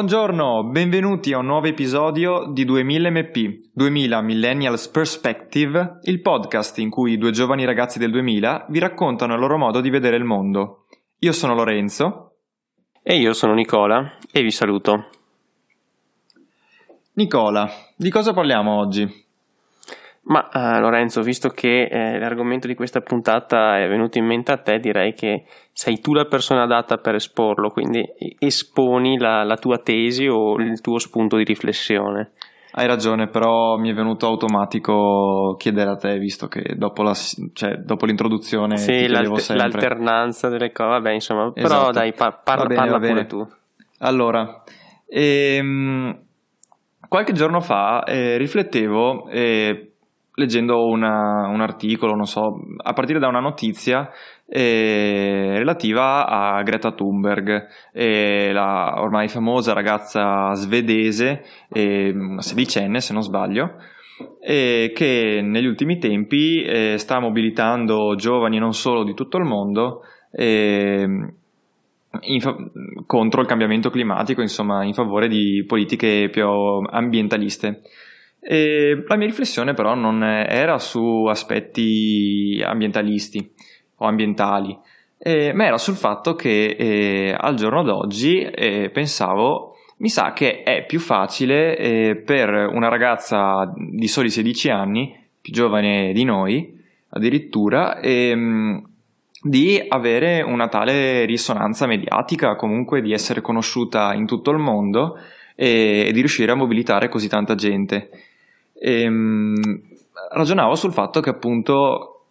Buongiorno, benvenuti a un nuovo episodio di 2000 MP, 2000 Millennials Perspective, il podcast in cui due giovani ragazzi del 2000 vi raccontano il loro modo di vedere il mondo. Io sono Lorenzo. E io sono Nicola e vi saluto. Nicola, di cosa parliamo oggi? Ma uh, Lorenzo, visto che eh, l'argomento di questa puntata è venuto in mente a te, direi che sei tu la persona adatta per esporlo, quindi esponi la, la tua tesi o il tuo spunto di riflessione. Hai ragione, però mi è venuto automatico chiedere a te, visto che dopo, la, cioè, dopo l'introduzione sì, l'alte- l'alternanza delle cose, vabbè, insomma, esatto. però dai, pa- parla, bene, parla pure tu. Allora, ehm, qualche giorno fa eh, riflettevo eh, leggendo una, un articolo, non so, a partire da una notizia eh, relativa a Greta Thunberg, eh, la ormai famosa ragazza svedese, eh, sedicenne se non sbaglio, che negli ultimi tempi eh, sta mobilitando giovani non solo di tutto il mondo fa- contro il cambiamento climatico, insomma, in favore di politiche più ambientaliste. E la mia riflessione però non era su aspetti ambientalisti o ambientali, eh, ma era sul fatto che eh, al giorno d'oggi eh, pensavo, mi sa che è più facile per una ragazza di soli 16 anni, più giovane di noi addirittura, ehm, di avere una tale risonanza mediatica, comunque di essere conosciuta in tutto il mondo e, e di riuscire a mobilitare così tanta gente. Ehm, ragionavo sul fatto che appunto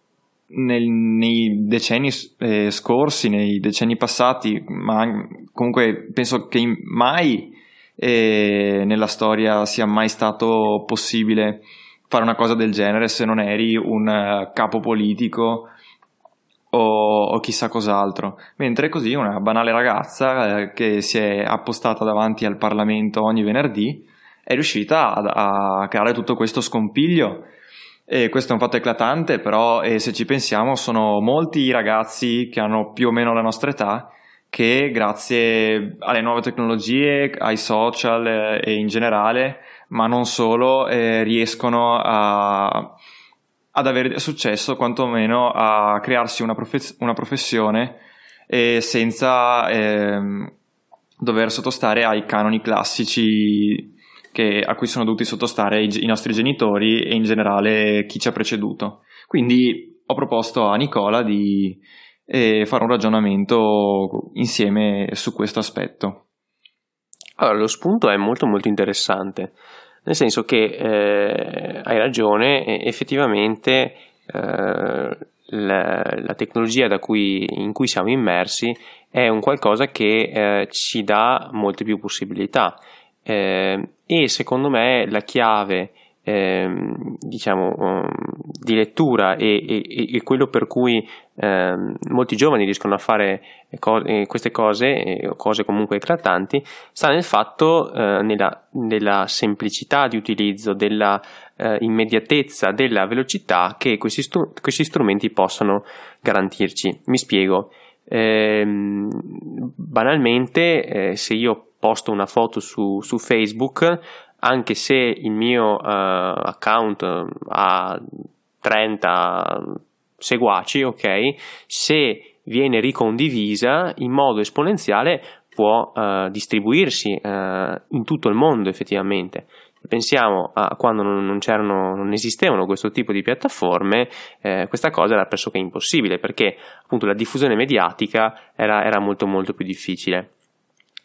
nel, nei decenni eh, scorsi, nei decenni passati, ma comunque penso che mai eh, nella storia sia mai stato possibile fare una cosa del genere se non eri un uh, capo politico o, o, chissà cos'altro. Mentre così una banale ragazza eh, che si è appostata davanti al Parlamento ogni venerdì è riuscita a, a creare tutto questo scompiglio. E questo è un fatto eclatante, però eh, se ci pensiamo sono molti i ragazzi che hanno più o meno la nostra età che grazie alle nuove tecnologie, ai social eh, e in generale, ma non solo, eh, riescono a, ad avere successo, quantomeno a crearsi una, profe- una professione eh, senza ehm, dover sottostare ai canoni classici che, a cui sono dovuti sottostare i, i nostri genitori e in generale chi ci ha preceduto. Quindi ho proposto a Nicola di eh, fare un ragionamento insieme su questo aspetto. Allora, lo spunto è molto molto interessante, nel senso che eh, hai ragione, effettivamente eh, la, la, tecnologia cui, in cui siamo immersi è un qualcosa che eh, ci dà molte più possibilità eh, e secondo me la chiave eh, diciamo um, di lettura e, e, e, quello per cui eh, molti giovani riescono a fare co- queste cose, cose comunque eclatanti, sta nel fatto, eh, nella, nella, semplicità di utilizzo, della eh, immediatezza, della velocità che questi, stru- questi strumenti possono garantirci. Mi spiego. Ehm, banalmente, eh, se io posto una foto su, su Facebook, anche se il mio uh, account ha 30 seguaci, ok? Se viene ricondivisa in modo esponenziale può uh, distribuirsi uh, in tutto il mondo effettivamente. Pensiamo a quando non, non, non esistevano questo tipo di piattaforme, eh, questa cosa era pressoché impossibile perché appunto la diffusione mediatica era, era molto molto più difficile.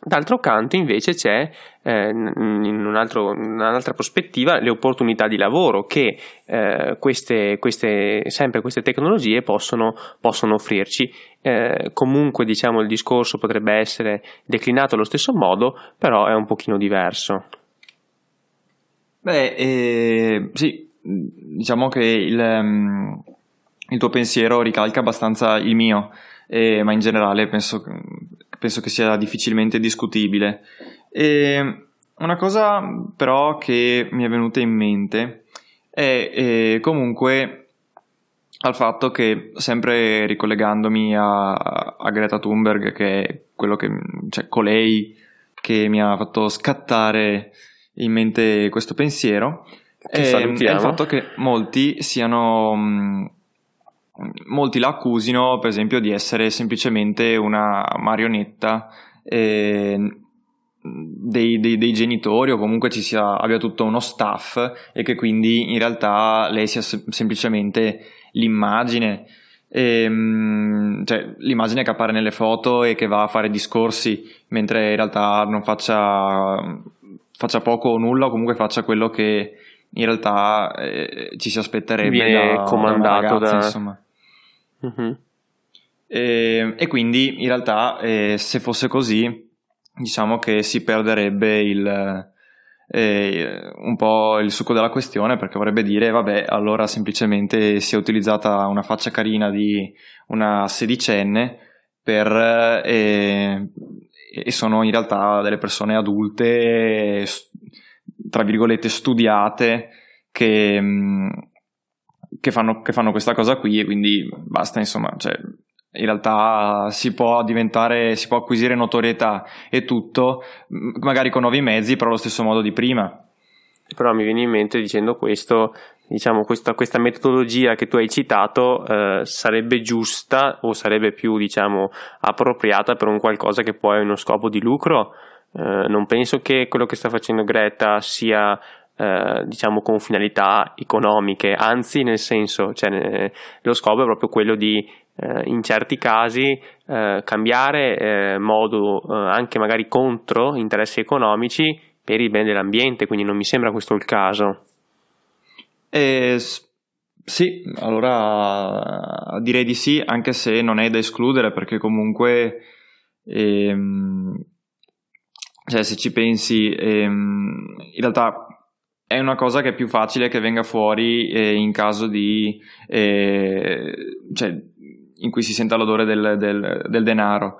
D'altro canto invece c'è eh, in, un altro, in, un'altra prospettiva le opportunità di lavoro che eh, queste, queste, sempre queste tecnologie possono, possono offrirci. Eh, comunque diciamo il discorso potrebbe essere declinato allo stesso modo, però è un pochino diverso. Beh, eh, sì, diciamo che il, um, il, tuo pensiero ricalca abbastanza il mio, eh, ma in generale penso, penso, che sia difficilmente discutibile. E una cosa però che mi è venuta in mente è eh, comunque al fatto che, sempre ricollegandomi a, a Greta Thunberg, che è quello che, cioè colei che mi ha fatto scattare in mente questo pensiero è, è, il fatto che molti siano mm, molti la accusino per esempio di essere semplicemente una marionetta eh, dei, dei, dei, genitori o comunque ci sia, abbia tutto uno staff e che quindi in realtà lei sia sem- semplicemente l'immagine. Ehm, cioè l'immagine che appare nelle foto e che va a fare discorsi mentre in realtà non faccia faccia poco o nulla o comunque faccia quello che in realtà eh, ci si aspetterebbe Viene da, comandato da, ragazza, da... Uh-huh. E, e, quindi in realtà eh, se fosse così diciamo che si perderebbe il, eh, un po' il succo della questione perché vorrebbe dire vabbè allora semplicemente si è utilizzata una faccia carina di una sedicenne per eh, e sono in realtà delle persone adulte, tra virgolette, studiate, che, che, fanno, che fanno questa cosa qui e quindi basta, insomma, cioè, in realtà si può diventare, si può acquisire notorietà e tutto, magari con nuovi mezzi, però allo stesso modo di prima. Però mi viene in mente dicendo questo, diciamo, questa, questa, metodologia che tu hai citato eh, sarebbe giusta o sarebbe più diciamo, appropriata per un qualcosa che poi ha uno scopo di lucro. Eh, non penso che quello che sta facendo Greta sia eh, diciamo con finalità economiche, anzi nel senso, cioè, lo scopo è proprio quello di eh, in certi casi eh, cambiare eh, modo anche magari contro interessi economici per il bene dell'ambiente, quindi non mi sembra questo il caso. Eh, sì, allora direi di sì, anche se non è da escludere perché comunque ehm, cioè se ci pensi ehm, in realtà è una cosa che è più facile che venga fuori eh, in caso di eh, cioè in cui si senta l'odore del, del, del denaro.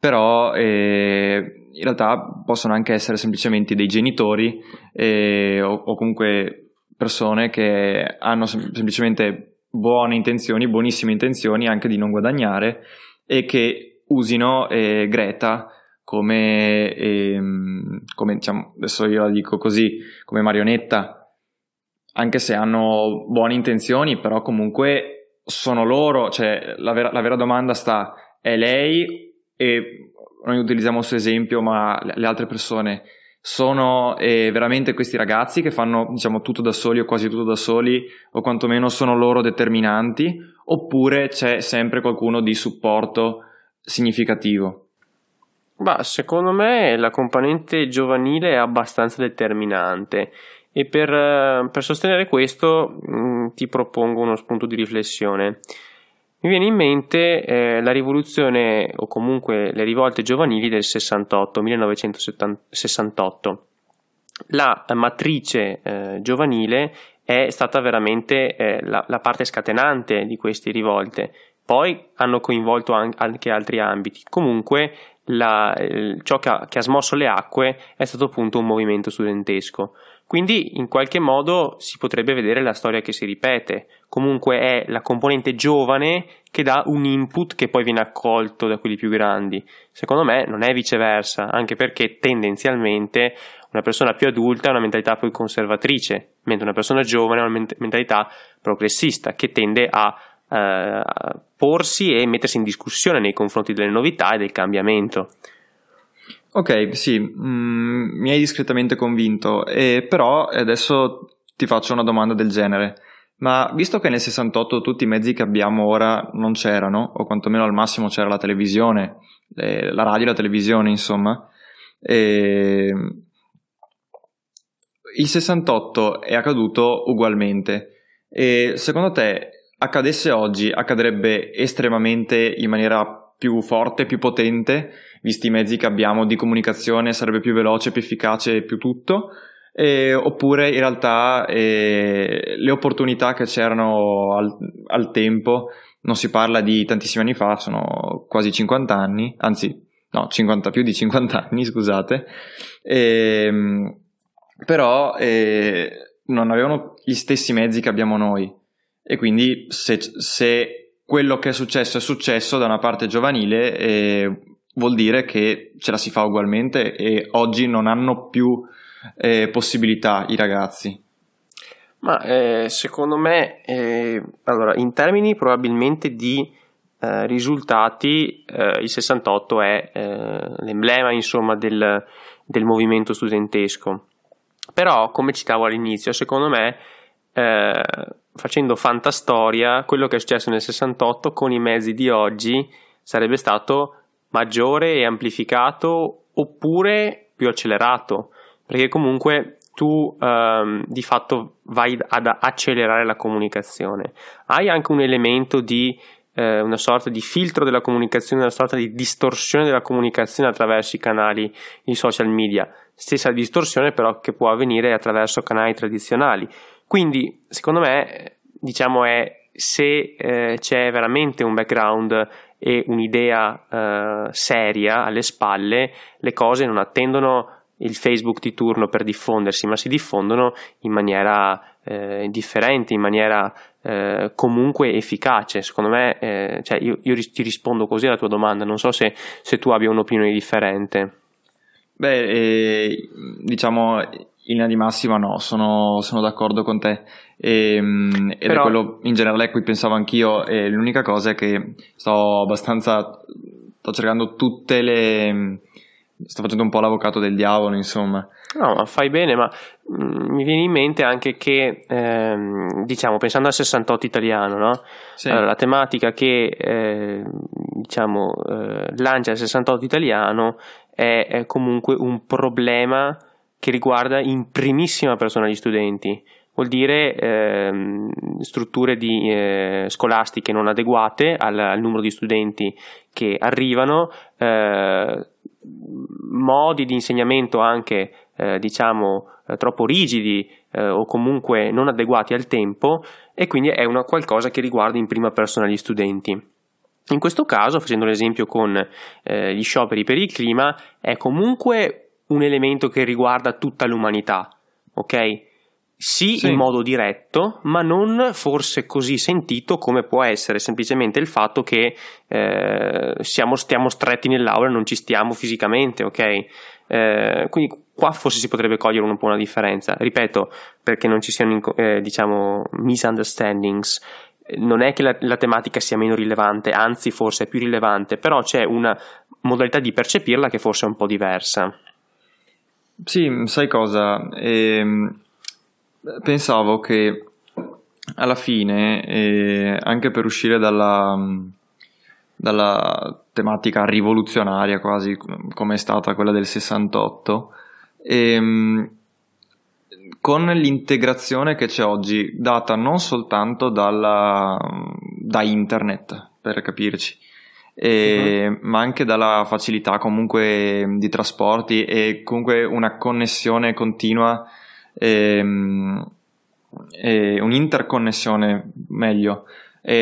Però eh, in realtà possono anche essere semplicemente dei genitori eh, o, o, comunque persone che hanno sem- semplicemente buone intenzioni, buonissime intenzioni anche di non guadagnare e che usino eh, Greta come, ehm, come diciamo, adesso io la dico così, come marionetta, anche se hanno buone intenzioni, però comunque sono loro, cioè la vera, la vera domanda sta, è lei e noi utilizziamo il suo esempio, ma le altre persone sono eh, veramente questi ragazzi che fanno diciamo tutto da soli o quasi tutto da soli o quantomeno sono loro determinanti oppure c'è sempre qualcuno di supporto significativo? Ma secondo me la componente giovanile è abbastanza determinante e per, eh, per sostenere questo mh, mm, ti propongo uno spunto di riflessione. Mi viene in mente eh, la rivoluzione o comunque le rivolte giovanili del 68, 1968. La matrice eh, giovanile è stata veramente eh, la, la, parte scatenante di queste rivolte. Poi hanno coinvolto anche altri ambiti. Comunque la, ciò che ha, che ha smosso le acque è stato appunto un movimento studentesco. Quindi in qualche modo si potrebbe vedere la storia che si ripete, comunque è la componente giovane che dà un input che poi viene accolto da quelli più grandi. Secondo me non è viceversa, anche perché tendenzialmente una persona più adulta ha una mentalità più conservatrice, mentre una persona giovane ha una mentalità progressista che tende a eh, porsi e mettersi in discussione nei confronti delle novità e del cambiamento. Ok, sì, mm, mi hai discretamente convinto, e però adesso ti faccio una domanda del genere. Ma visto che nel 68 tutti i mezzi che abbiamo ora non c'erano, o quantomeno al massimo c'era la televisione, eh, la radio e la televisione, insomma, E il 68 è accaduto ugualmente e secondo te accadesse oggi accadrebbe estremamente in maniera più forte, più potente, visti i mezzi che abbiamo di comunicazione, sarebbe più veloce, più efficace, più tutto, eh, oppure in realtà eh, le opportunità che c'erano al, al, tempo, non si parla di tantissimi anni fa, sono quasi 50 anni, anzi no, 50, più di 50 anni, scusate, eh, però non avevano gli stessi mezzi che abbiamo noi e quindi se, se quello che è successo è successo da una parte giovanile eh, vuol dire che ce la si fa ugualmente e oggi non hanno più eh, possibilità i ragazzi. Ma eh, secondo me, eh, allora, in termini probabilmente di eh, risultati, eh, il 68 è l'emblema insomma del, del movimento studentesco però, come citavo all'inizio, secondo me, eh, facendo fantastoria, quello che è successo nel 68 con i mezzi di oggi sarebbe stato maggiore e amplificato oppure più accelerato, perché comunque tu ehm, di fatto vai ad accelerare la comunicazione. Hai anche un elemento di eh, una sorta di filtro della comunicazione, una sorta di distorsione della comunicazione attraverso i canali, i social media. Stessa distorsione però che può avvenire attraverso canali tradizionali. Quindi, secondo me, diciamo è se eh, c'è veramente un background e un'idea eh, seria alle spalle, le cose non attendono il Facebook di turno per diffondersi, ma si diffondono in maniera eh, differente, in maniera eh, comunque efficace. Secondo me, eh, cioè io, io, ti rispondo così alla tua domanda, non so se, se tu abbia un'opinione differente. Beh, eh, diciamo in linea di massima no, sono, sono d'accordo con te. E, ehm, ed Però... è quello in generale a cui pensavo anch'io. E l'unica cosa è che sto abbastanza. sto cercando tutte le sto facendo un po' l'avvocato del diavolo, insomma. No, ma fai bene, ma mh, mm, mi viene in mente anche che, ehm, diciamo, pensando al 68 italiano, no? Sì. Allora, la tematica che, eh, diciamo, eh, lancia il 68 italiano è, comunque un problema che riguarda in primissima persona gli studenti. Vuol dire ehm, strutture di, eh, scolastiche non adeguate al, al, numero di studenti che arrivano, eh, modi di insegnamento anche eh, diciamo eh, troppo rigidi eh, o comunque non adeguati al tempo e quindi è una qualcosa che riguarda in prima persona gli studenti. In questo caso, facendo l'esempio con eh, gli scioperi per il clima, è comunque un elemento che riguarda tutta l'umanità, ok? Sì, sì, in modo diretto, ma non forse così sentito come può essere semplicemente il fatto che eh, siamo, stiamo stretti nell'aula e non ci stiamo fisicamente, ok? Eh, quindi qua forse si potrebbe cogliere un po' una differenza. Ripeto, perché non ci siano, eh, diciamo, misunderstandings. Non è che la, la tematica sia meno rilevante, anzi forse è più rilevante, però c'è una modalità di percepirla che forse è un po' diversa. Sì, sai cosa? Ehm pensavo che alla fine, eh, anche per uscire dalla, dalla, tematica rivoluzionaria quasi come è stata quella del 68, ehm, con l'integrazione che c'è oggi, data non soltanto dalla, da internet, per capirci, e, uh-huh. ma anche dalla facilità comunque di trasporti e comunque una connessione continua ehm, eh, un'interconnessione meglio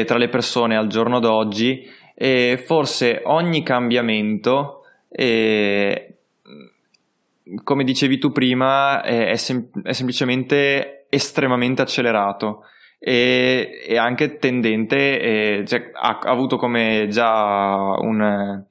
tra le persone al giorno d'oggi e forse ogni cambiamento come dicevi tu prima è, sem- è semplicemente estremamente accelerato e, e anche tendente eh, cioè, ha, ha, avuto come già un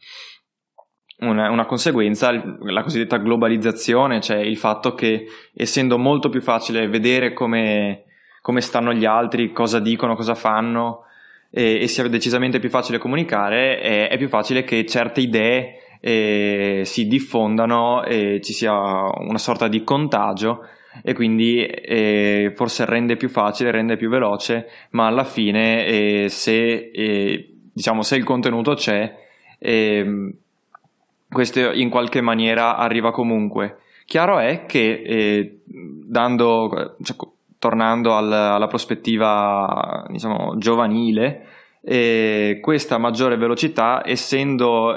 una, una, conseguenza, la cosiddetta globalizzazione, cioè il fatto che essendo molto più facile vedere come, come stanno gli altri, cosa dicono, cosa fanno, e, e sia decisamente più facile comunicare, è, è più facile che certe idee eh, si diffondano e ci sia una sorta di contagio e quindi eh, forse rende più facile, rende più veloce, ma alla fine eh, se, eh, diciamo, se il contenuto c'è, ehm, questo in qualche maniera arriva comunque. Chiaro è che dando, cioè, tornando al, alla prospettiva diciamo, giovanile, questa maggiore velocità, essendo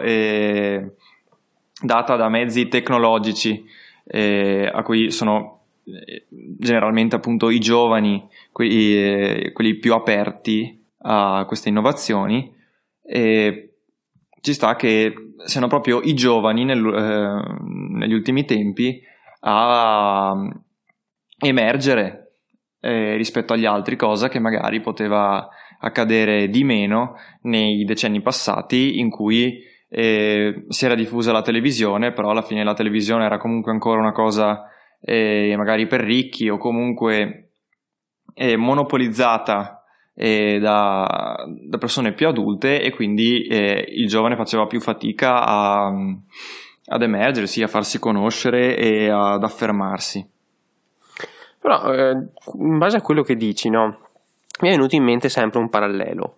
data da mezzi tecnologici eh, a cui sono eh, generalmente appunto i giovani, quelli, eh, quelli più aperti a queste innovazioni, ci sta che siano proprio i giovani nel, eh, negli ultimi tempi a emergere eh, rispetto agli altri, cosa che magari poteva accadere di meno nei decenni passati in cui eh, si era diffusa la televisione, però alla fine la televisione era comunque ancora una cosa eh, magari per ricchi o comunque eh, monopolizzata eh, da, da, persone più adulte e quindi il giovane faceva più fatica a, ad emergersi, a farsi conoscere e ad affermarsi. Però eh, in base a quello che dici, no? mi è venuto in mente sempre un parallelo.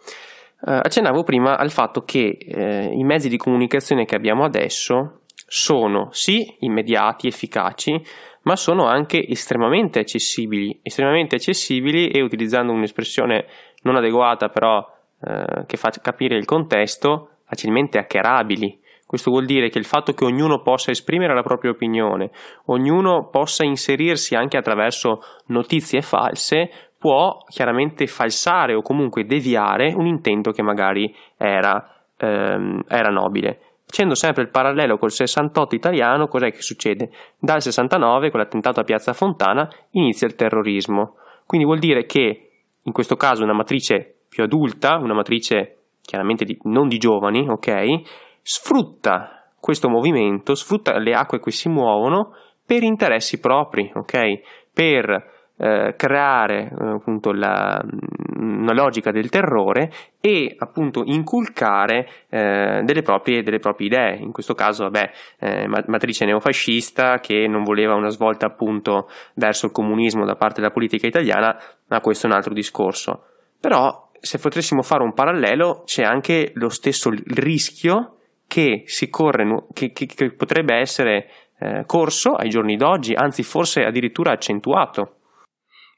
Uh, accennavo prima al fatto che eh, i mezzi di comunicazione che abbiamo adesso sono sì immediati, efficaci, ma sono anche estremamente accessibili, estremamente accessibili e utilizzando un'espressione non adeguata però eh, che fa capire il contesto, facilmente hackerabili. Questo vuol dire che il fatto che ognuno possa esprimere la propria opinione, ognuno possa inserirsi anche attraverso notizie false, può chiaramente falsare o comunque deviare un intento che magari era, ehm, era nobile. Facendo sempre il parallelo col 68 italiano, cos'è che succede? Dal 69, con l'attentato a Piazza Fontana, inizia il terrorismo. Quindi vuol dire che, in questo caso, una matrice più adulta, una matrice chiaramente di, non di giovani, ok, sfrutta questo movimento, sfrutta le acque che si muovono per interessi propri, ok? Per eh, creare eh, appunto la, mm, una logica del terrore e appunto inculcare eh, delle, proprie, delle, proprie, idee, in questo caso vabbè, eh, matrice neofascista che non voleva una svolta appunto verso il comunismo da parte della politica italiana, ma questo è un altro discorso. Però se potessimo fare un parallelo c'è anche lo stesso rischio che si corre, che, che, che potrebbe essere eh, corso ai giorni d'oggi, anzi forse addirittura accentuato.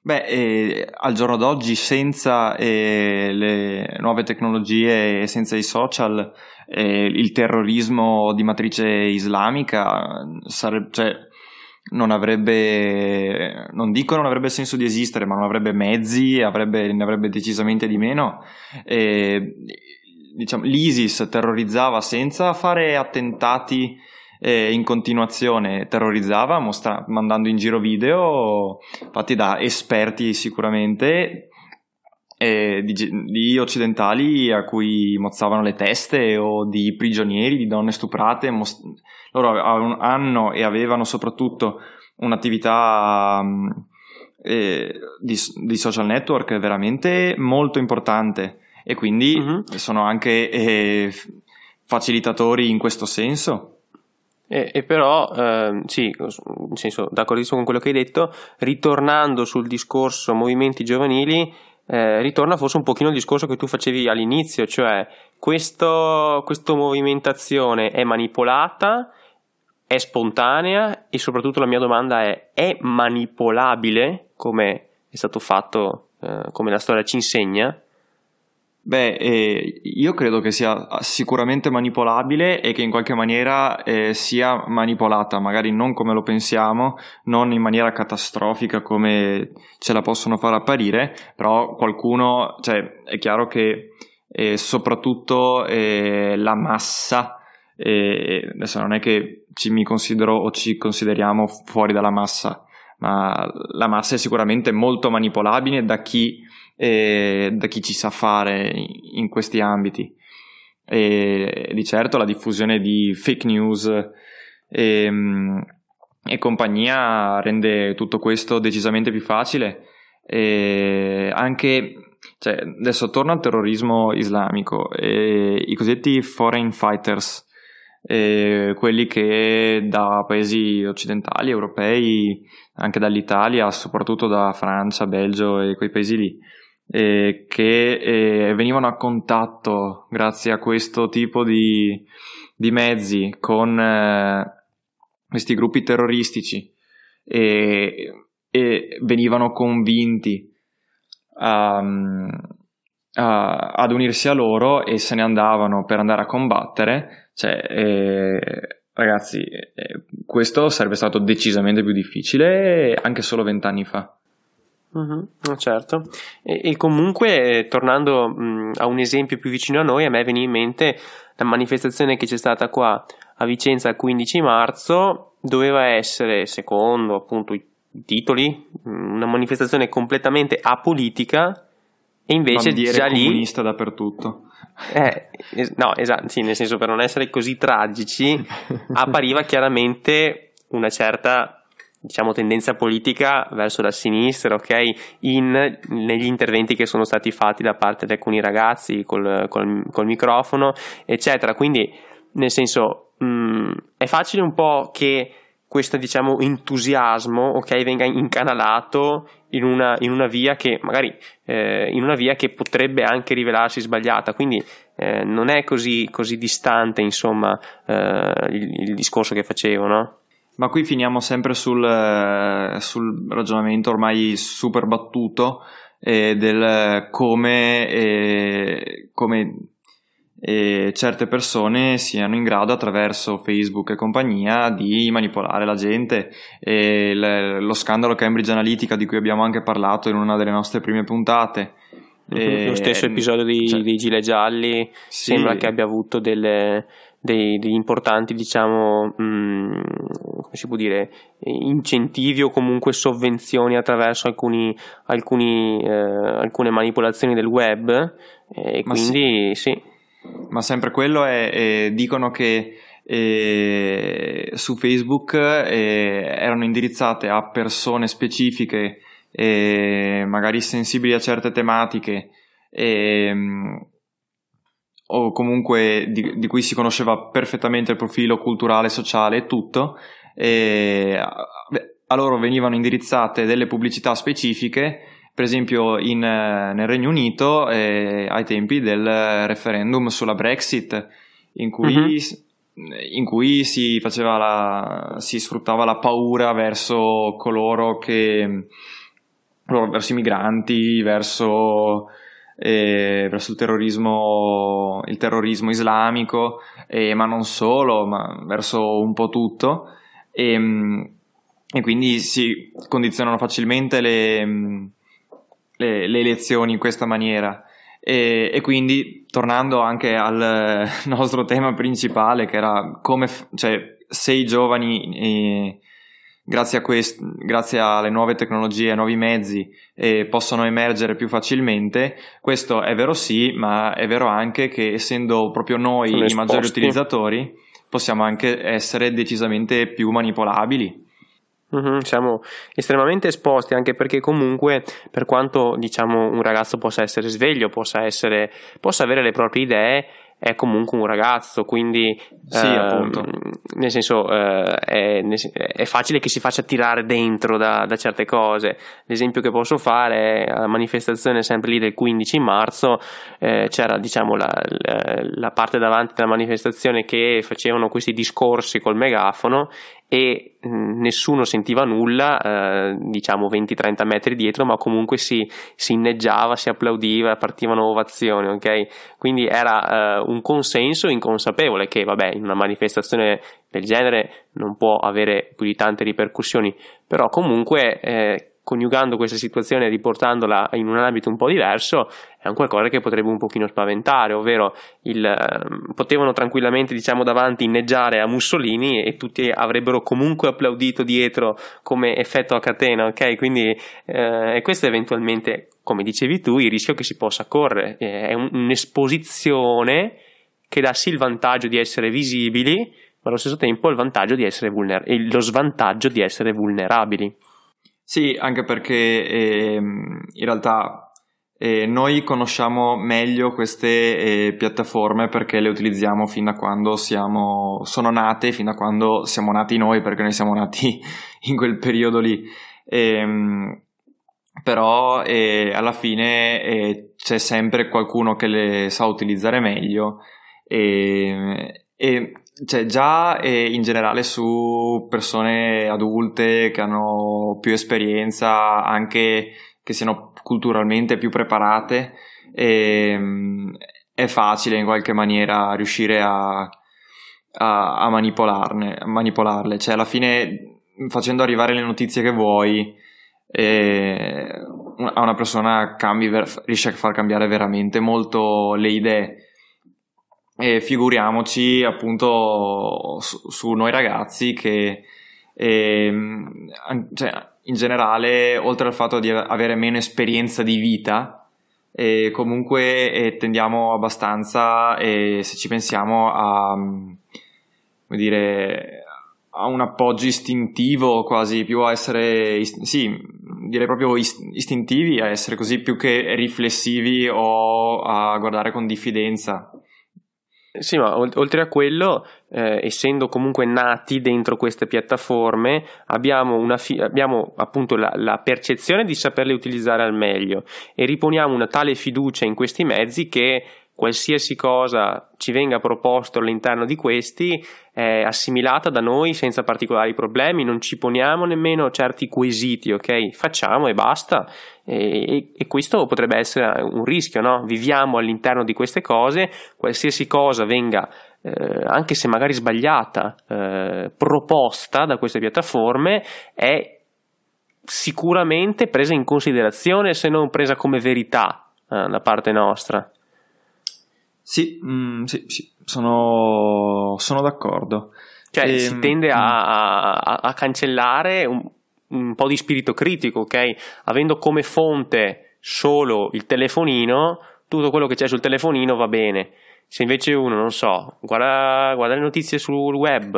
Beh, eh, al giorno d'oggi senza eh, le nuove tecnologie e senza i social, eh, il terrorismo di matrice islamica sarebbe, cioè, non avrebbe, non dico non avrebbe senso di esistere, ma non avrebbe mezzi, avrebbe, ne avrebbe decisamente di meno. diciamo, L'ISIS terrorizzava senza fare attentati eh, in continuazione terrorizzava mostra- mandando in giro video fatti da esperti sicuramente eh, di, di, occidentali a cui mozzavano le teste o di prigionieri, di donne stuprate. Most- loro hanno e avevano soprattutto un'attività eh, di, di, social network veramente molto importante e quindi uh-huh. sono anche eh, facilitatori in questo senso. E, e però, eh, sì, nel senso, d'accordissimo con quello che hai detto, ritornando sul discorso movimenti giovanili, eh, ritorna forse un pochino il discorso che tu facevi all'inizio, cioè questo, questa movimentazione è manipolata, è spontanea e soprattutto la mia domanda è, è manipolabile come è stato fatto, eh, come la storia ci insegna? Beh, eh, io credo che sia sicuramente manipolabile e che in qualche maniera eh, sia manipolata, magari non come lo pensiamo, non in maniera catastrofica come ce la possono far apparire, però qualcuno, cioè è chiaro che eh, soprattutto eh, la massa, eh, adesso non è che ci mi considero o ci consideriamo fuori dalla massa, ma la massa è sicuramente molto manipolabile da chi e da chi ci sa fare in questi ambiti. E di certo la diffusione di fake news e, e compagnia rende tutto questo decisamente più facile. E anche cioè, adesso torno al terrorismo islamico, i cosiddetti foreign fighters, quelli che da paesi occidentali, europei, anche dall'Italia, soprattutto da Francia, Belgio e quei paesi lì, eh, che eh, venivano a contatto grazie a questo tipo di, di mezzi con eh, questi gruppi terroristici e, e venivano convinti um, a, ad unirsi a loro e se ne andavano per andare a combattere, cioè, eh, ragazzi, eh, questo sarebbe stato decisamente più difficile anche solo vent'anni fa. Mm-hmm, certo, e, e comunque tornando mh, a un esempio più vicino a noi, a me viene in mente la manifestazione che c'è stata qua a Vicenza il 15 marzo, doveva essere, secondo appunto i titoli, una manifestazione completamente apolitica e invece Bandiere già lì... comunista dappertutto. Eh, es- no, esatto, sì, nel senso per non essere così tragici, appariva chiaramente una certa diciamo tendenza politica verso la sinistra, ok? In, negli interventi che sono stati fatti da parte di alcuni ragazzi col, col, col microfono, eccetera. Quindi, nel senso, mh, è facile un po' che questo diciamo entusiasmo ok venga incanalato in una, in una via che magari eh, in una via che potrebbe anche rivelarsi sbagliata quindi eh, non è così, così distante insomma eh, il, il, discorso che facevo no? Ma qui finiamo sempre sul, eh, sul ragionamento ormai super battuto eh, del come, eh, come e certe persone siano in grado attraverso Facebook e compagnia di manipolare la gente. E lo scandalo Cambridge Analytica di cui abbiamo anche parlato in una delle nostre prime puntate. E, lo stesso episodio di, cioè, dei Gilet Gialli sì. sembra che abbia avuto delle, dei, degli importanti, diciamo, mh, mm, come si può dire, incentivi o comunque sovvenzioni attraverso alcuni, alcuni, eh, alcune manipolazioni del web. E quindi sì. sì ma sempre quello è, è dicono che eh, su Facebook eh, erano indirizzate a persone specifiche, eh, magari sensibili a certe tematiche, ehm, o comunque di, di, cui si conosceva perfettamente il profilo culturale, sociale e tutto, a loro venivano indirizzate delle pubblicità specifiche per esempio in, nel Regno Unito eh, ai tempi del referendum sulla Brexit in cui, uh-huh. in cui si, la, si, sfruttava la paura verso coloro che verso i migranti verso, eh, verso il terrorismo il terrorismo islamico eh, ma non solo ma verso un po' tutto e, e quindi si condizionano facilmente le le, le elezioni in questa maniera. E, e, quindi tornando anche al nostro tema principale che era come cioè, se i giovani eh, grazie, a quest, grazie alle nuove tecnologie ai nuovi mezzi eh, possono emergere più facilmente questo è vero sì ma è vero anche che essendo proprio noi Sono i esposti. maggiori utilizzatori possiamo anche essere decisamente più manipolabili Mm-hmm, siamo estremamente esposti anche perché comunque per quanto diciamo un ragazzo possa essere sveglio, possa, essere, possa avere le proprie idee, è comunque un ragazzo, quindi sì, eh, nel senso eh, è, è, facile che si faccia tirare dentro da, da, certe cose. L'esempio che posso fare è la manifestazione sempre lì del 15 marzo, eh, c'era diciamo la, la, la, parte davanti della manifestazione che facevano questi discorsi col megafono e nessuno sentiva nulla, eh, diciamo 20-30 metri dietro, ma comunque si, si, inneggiava, si applaudiva, partivano ovazioni, ok? Quindi era eh, un consenso inconsapevole che, vabbè, in una manifestazione del genere non può avere più di tante ripercussioni, però comunque eh, coniugando questa situazione e riportandola in un ambito un po' diverso è un qualcosa che potrebbe un pochino spaventare, ovvero il, eh, potevano tranquillamente diciamo davanti inneggiare a Mussolini e tutti avrebbero comunque applaudito dietro come effetto a catena, ok? Quindi eh, questo eventualmente, come dicevi tu, il rischio che si possa correre è un, un'esposizione che dà sì il vantaggio di essere visibili, ma allo stesso tempo il vantaggio di essere vulnerabili, lo svantaggio di essere vulnerabili. Sì, anche perché eh, in realtà eh, noi conosciamo meglio queste eh, piattaforme perché le utilizziamo fin da quando siamo, sono nate, fin da quando siamo nati noi, perché noi siamo nati in quel periodo lì. Ehm, però eh, alla fine eh, c'è sempre qualcuno che le sa utilizzare meglio e, e cioè già e in generale su persone adulte che hanno più esperienza, anche che siano culturalmente più preparate, e, ehm, è facile in qualche maniera riuscire a, a, a manipolarne, a manipolarle. Cioè alla fine facendo arrivare le notizie che vuoi eh, a una persona cambi, riesce a far cambiare veramente molto le idee e figuriamoci appunto su, su noi ragazzi che eh, cioè, in generale oltre al fatto di avere meno esperienza di vita eh, comunque eh, tendiamo abbastanza se ci pensiamo a dire a un appoggio istintivo quasi più a essere sì direi proprio istintivi a essere così più che riflessivi o a guardare con diffidenza sì, ma oltre a quello, eh, essendo comunque nati dentro queste piattaforme, abbiamo, fi- abbiamo appunto la, la, percezione di saperle utilizzare al meglio e riponiamo una tale fiducia in questi mezzi che qualsiasi cosa ci venga proposto all'interno di questi è assimilata da noi senza particolari problemi, non ci poniamo nemmeno certi quesiti, ok? Facciamo e basta. E, e questo potrebbe essere un rischio, no? Viviamo all'interno di queste cose, qualsiasi cosa venga eh, anche se magari sbagliata, eh, proposta da queste piattaforme, è sicuramente presa in considerazione se non presa come verità eh, da parte nostra. Sì, mm, sì, sì sono, sono, d'accordo. Cioè, e, si ehm, tende a, mm. a, a cancellare un, un, po' di spirito critico, ok? Avendo come fonte solo il telefonino, tutto quello che c'è sul telefonino va bene. Se invece uno, non so, guarda, guarda, le notizie sul web,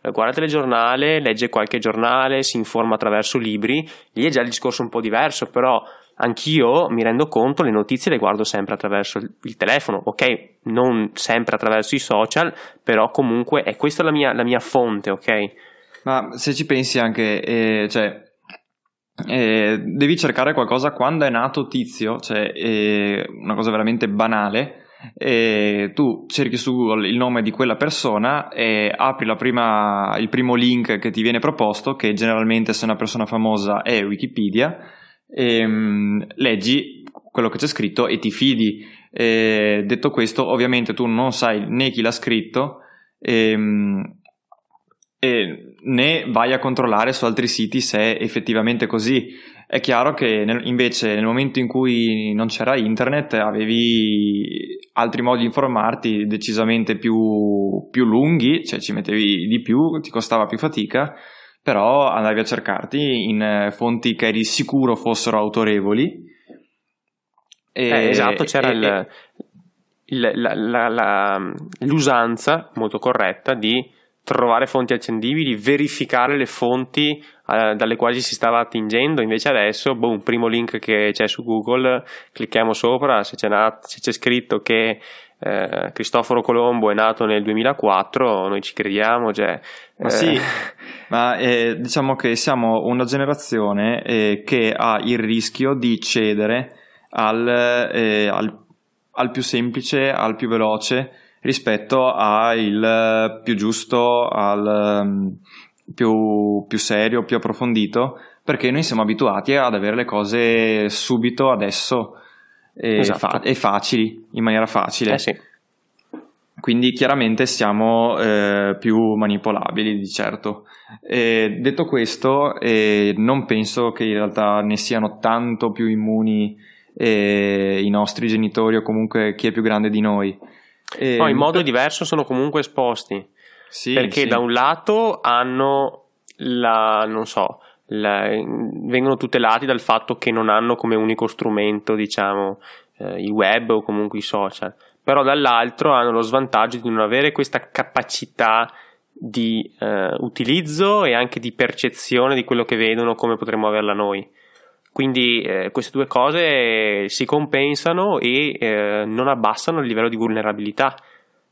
guarda il telegiornale, legge qualche giornale, si informa attraverso libri, lì è già il discorso un po' diverso, però anch'io mi rendo conto, le notizie le guardo sempre attraverso il telefono, ok? Non sempre attraverso i social, però comunque è questa la mia, la mia fonte, ok? Ma se ci pensi anche, eh, cioè, eh, devi cercare qualcosa quando è nato Tizio, cioè eh, una cosa veramente banale. E tu cerchi su Google il nome di quella persona e apri prima, il primo link che ti viene proposto, che generalmente se una persona famosa è Wikipedia, e, um, leggi quello che c'è scritto e ti fidi. E, detto questo, ovviamente tu non sai né chi l'ha scritto e, um, e, né vai a controllare su altri siti se è effettivamente così. È chiaro che nel, invece nel momento in cui non c'era internet avevi altri modi di informarti decisamente più, più lunghi, cioè ci mettevi di più, ti costava più fatica però andavi a cercarti in eh, fonti che eri sicuro fossero autorevoli. E, eh, esatto, c'era e, il, il, la, la, la, l'usanza molto corretta di trovare fonti accendibili, verificare le fonti eh, dalle quali si stava attingendo. Invece adesso, boom, primo link che c'è su Google, clicchiamo sopra, se c'è, una, se c'è scritto che eh, Cristoforo Colombo è nato nel 2004, noi ci crediamo. Cioè, ma sì, eh, ma eh, diciamo che siamo una generazione eh, che ha il rischio di cedere al, eh, al, al, più semplice, al più veloce rispetto al più giusto, al um, più, più serio, più approfondito, perché noi siamo abituati ad avere le cose subito, adesso e, esatto. fa- e facili, in maniera facile. Eh sì. Quindi chiaramente siamo eh, più manipolabili di certo. E detto questo, eh, non penso che in realtà ne siano tanto più immuni eh, i nostri genitori o comunque chi è più grande di noi. no, in modo diverso sono comunque esposti. Sì, perché sì. da un lato hanno la, non so, la, vengono tutelati dal fatto che non hanno come unico strumento, diciamo, eh, i web o comunque i social, però dall'altro hanno lo svantaggio di non avere questa capacità di eh, utilizzo e anche di percezione di quello che vedono come potremmo averla noi. Quindi eh, queste due cose si compensano e eh, non abbassano il livello di vulnerabilità,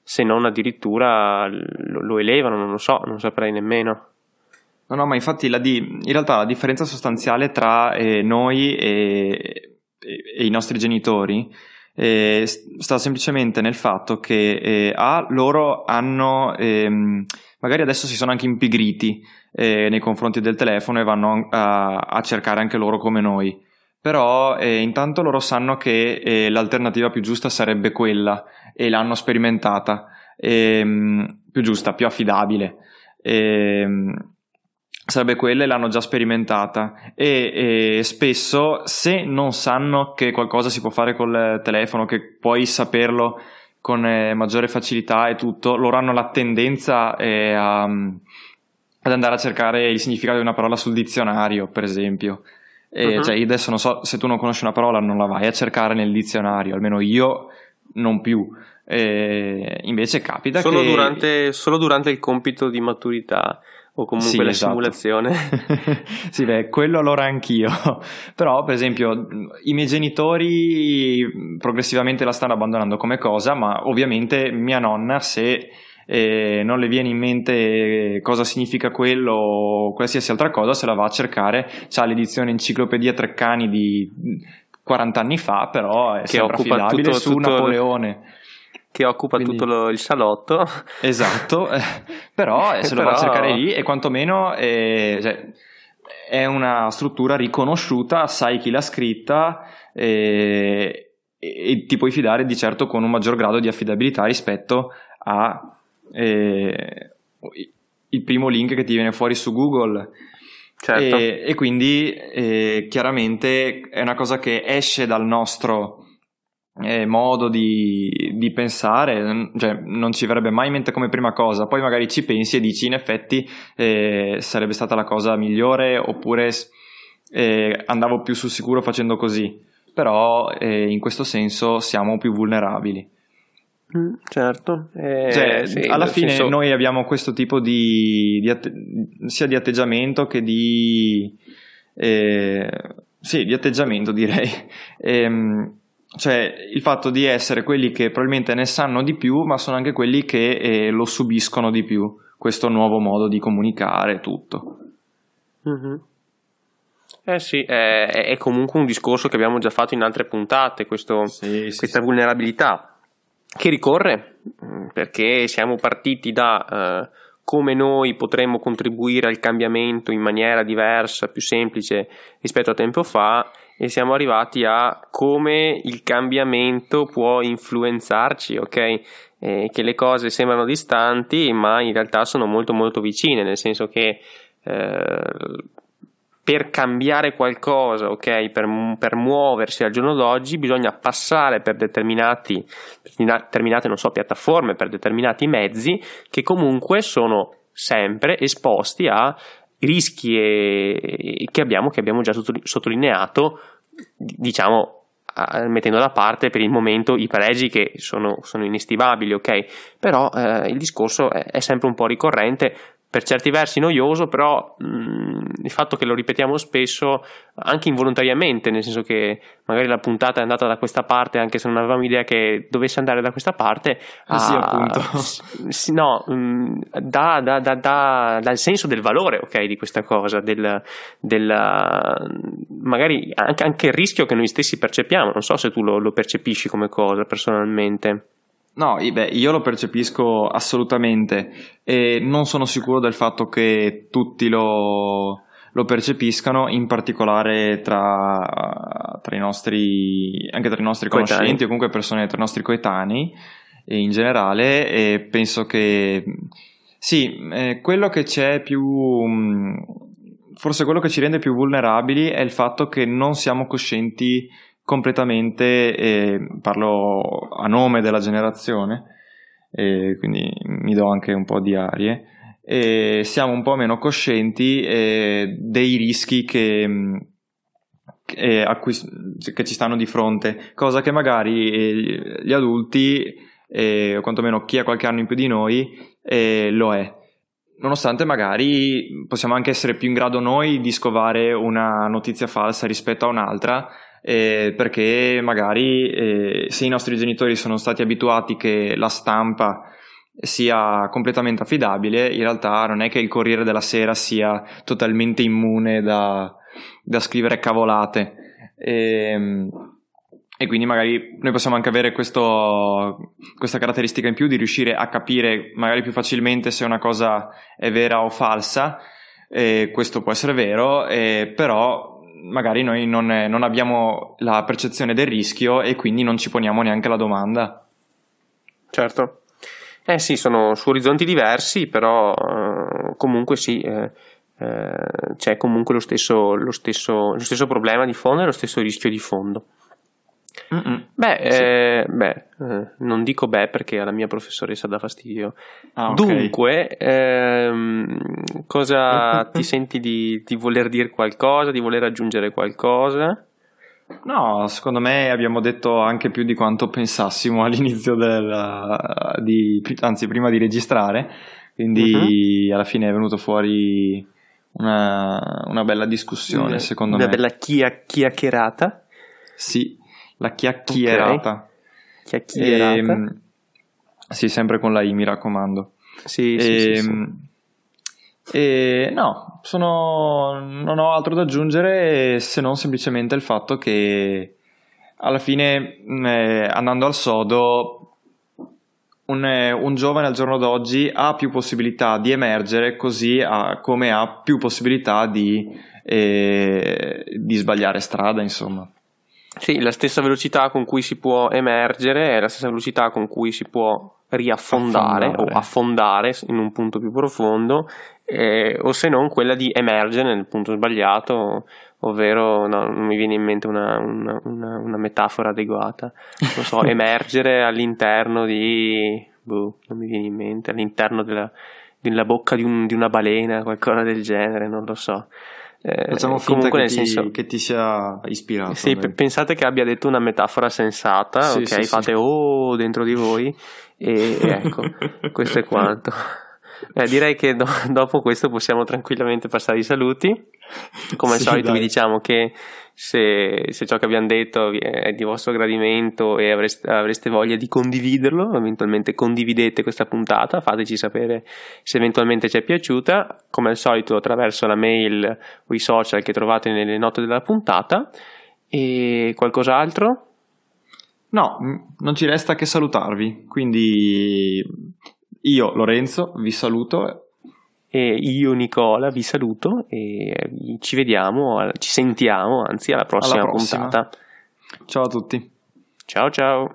se non addirittura lo, lo elevano, non lo so, non saprei nemmeno. No, no, ma infatti la di, in realtà la differenza sostanziale tra eh, noi e, e, e, i nostri genitori eh, sta semplicemente nel fatto che eh, A, loro hanno, ehm, magari adesso si sono anche impigriti eh, nei confronti del telefono e vanno a, a, cercare anche loro come noi. Però eh, intanto loro sanno che eh, l'alternativa più giusta sarebbe quella e l'hanno sperimentata, ehm, più giusta, più affidabile. Ehm, sarebbe quella e l'hanno già sperimentata e, e, spesso se non sanno che qualcosa si può fare col telefono, che puoi saperlo con eh, maggiore facilità e tutto, loro hanno la tendenza eh, a, ad andare a cercare il significato di una parola sul dizionario, per esempio. E, uh-huh. cioè, adesso non so, se tu non conosci una parola non la vai a cercare nel dizionario, almeno io non più. E invece capita solo che... Durante, solo durante il compito di maturità o comunque sì, la esatto. simulazione. sì, beh, quello allora anch'io. Però, per esempio, i miei genitori progressivamente la stanno abbandonando come cosa, ma ovviamente mia nonna, se eh, non le viene in mente cosa significa quello o qualsiasi altra cosa, se la va a cercare. C'ha l'edizione Enciclopedia Treccani di 40 anni fa, però è che occupa affidabile tutto, su tutto Napoleone che occupa Quindi... tutto lo, il salotto. Esatto, eh, però eh, se lo va a cercare lì e quantomeno eh, cioè, è una struttura riconosciuta, sai chi l'ha scritta e, e, ti puoi fidare di certo con un maggior grado di affidabilità rispetto a eh, il primo link che ti viene fuori su Google. Certo. E, e quindi eh, chiaramente è una cosa che esce dal nostro eh, modo di, di, pensare, cioè non ci verrebbe mai in mente come prima cosa, poi magari ci pensi e dici in effetti eh, sarebbe stata la cosa migliore oppure eh, andavo più sul sicuro facendo così, però eh, in questo senso siamo più vulnerabili. Mm, certo, eh, cioè, sì, alla fine senso... noi abbiamo questo tipo di, di atte- sia di atteggiamento che di, eh, sì, di atteggiamento direi. Ehm, cioè il fatto di essere quelli che probabilmente ne sanno di più, ma sono anche quelli che eh, lo subiscono di più, questo nuovo modo di comunicare tutto. Mm-hmm. Eh sì, è, è, comunque un discorso che abbiamo già fatto in altre puntate, questo, sì, sì, questa sì. vulnerabilità che ricorre mm, perché siamo partiti da... Uh, come noi potremmo contribuire al cambiamento in maniera diversa, più semplice rispetto a tempo fa e siamo arrivati a come il cambiamento può influenzarci, ok? Eh, che le cose sembrano distanti ma in realtà sono molto molto vicine, nel senso che eh, per cambiare qualcosa, ok, per, per, muoversi al giorno d'oggi bisogna passare per determinati, determinate, non so, piattaforme, per determinati mezzi che comunque sono sempre esposti a rischi e, che, abbiamo, che abbiamo già sottolineato, diciamo, mettendo da parte per il momento i pregi che sono, sono inestimabili, ok? Però eh, il discorso è, è, sempre un po' ricorrente per certi versi noioso, però mh, mm, il fatto che lo ripetiamo spesso, anche involontariamente, nel senso che magari la puntata è andata da questa parte, anche se non avevamo idea che dovesse andare da questa parte, ah, sì, appunto. S- no, dà, dà, dà, dà, il senso del valore ok, di questa cosa, del, del magari anche, anche, il rischio che noi stessi percepiamo. Non so se tu lo, lo percepisci come cosa personalmente. No, beh, io lo percepisco assolutamente e non sono sicuro del fatto che tutti lo, lo percepiscano, in particolare tra, tra, i nostri, anche tra i nostri conoscenti coetanei. o comunque persone tra i nostri coetanei in generale e penso che sì, eh, quello che c'è più forse quello che ci rende più vulnerabili è il fatto che non siamo coscienti completamente, eh, parlo a nome della generazione, eh, quindi mi do anche un po' di arie, e siamo un po' meno coscienti eh, dei rischi che, che, cui, che, ci stanno di fronte, cosa che magari eh, gli adulti, o quantomeno chi ha qualche anno in più di noi, eh, lo è. Nonostante magari possiamo anche essere più in grado noi di scovare una notizia falsa rispetto a un'altra, eh, perché magari eh, se i nostri genitori sono stati abituati che la stampa sia completamente affidabile, in realtà non è che il Corriere della Sera sia totalmente immune da, da scrivere cavolate. E, ehm, e quindi magari noi possiamo anche avere questo, questa caratteristica in più di riuscire a capire magari più facilmente se una cosa è vera o falsa. E questo può essere vero, eh, però magari noi non, non, abbiamo la percezione del rischio e quindi non ci poniamo neanche la domanda. Certo. Eh sì, sono su orizzonti diversi, però eh, comunque sì, eh, eh, c'è comunque lo stesso, lo, stesso, lo stesso problema di fondo e lo stesso rischio di fondo. Beh, sì. eh, beh eh, non dico beh perché alla mia professoressa dà fastidio. Ah, okay. Dunque, ehm, cosa ti senti di, di, voler dire qualcosa, di voler aggiungere qualcosa? No, secondo me abbiamo detto anche più di quanto pensassimo all'inizio del, di, anzi prima di registrare, quindi uh-huh. alla fine è venuto fuori una, una bella discussione, una, secondo una me. Una bella chia- chiacchierata? Sì, la chiacchierata. Okay. Chiacchierata. E, sì, sempre con la I, mi raccomando. Sì, sì, e, sì, sì. Ehm, e no, sono, non ho altro da aggiungere se non semplicemente il fatto che alla fine, eh, andando al sodo, un, eh, un, giovane al giorno d'oggi ha più possibilità di emergere così ha, come ha più possibilità di, eh, di sbagliare strada, insomma. Sì, la stessa velocità con cui si può emergere è la stessa velocità con cui si può riaffondare affondare. o affondare in un punto più profondo, eh, o se non quella di emergere nel punto sbagliato, ovvero no, non mi viene in mente una, una, una, una metafora adeguata, non so, emergere all'interno di, boh, non mi viene in mente, all'interno della, della bocca di, un, di una balena, qualcosa del genere, non lo so. Eh, Facciamo finta che ti, senso, che ti, sia ispirato. Sì, p- pensate che abbia detto una metafora sensata, sì, ok? Sì, Fate sì. oh dentro di voi e ecco, questo è quanto. Eh, direi che do- dopo questo possiamo tranquillamente passare ai saluti. Come al solito dai. vi diciamo che se, se, ciò che abbiamo detto è di vostro gradimento e avreste, avreste, voglia di condividerlo, eventualmente condividete questa puntata, fateci sapere se eventualmente ci è piaciuta, come al solito attraverso la mail o i social che trovate nelle note della puntata. E qualcos'altro? No, non ci resta che salutarvi, quindi io Lorenzo vi saluto. E io Nicola vi saluto e ci vediamo, ci sentiamo anzi alla prossima, alla prossima. puntata. Ciao a tutti. Ciao ciao.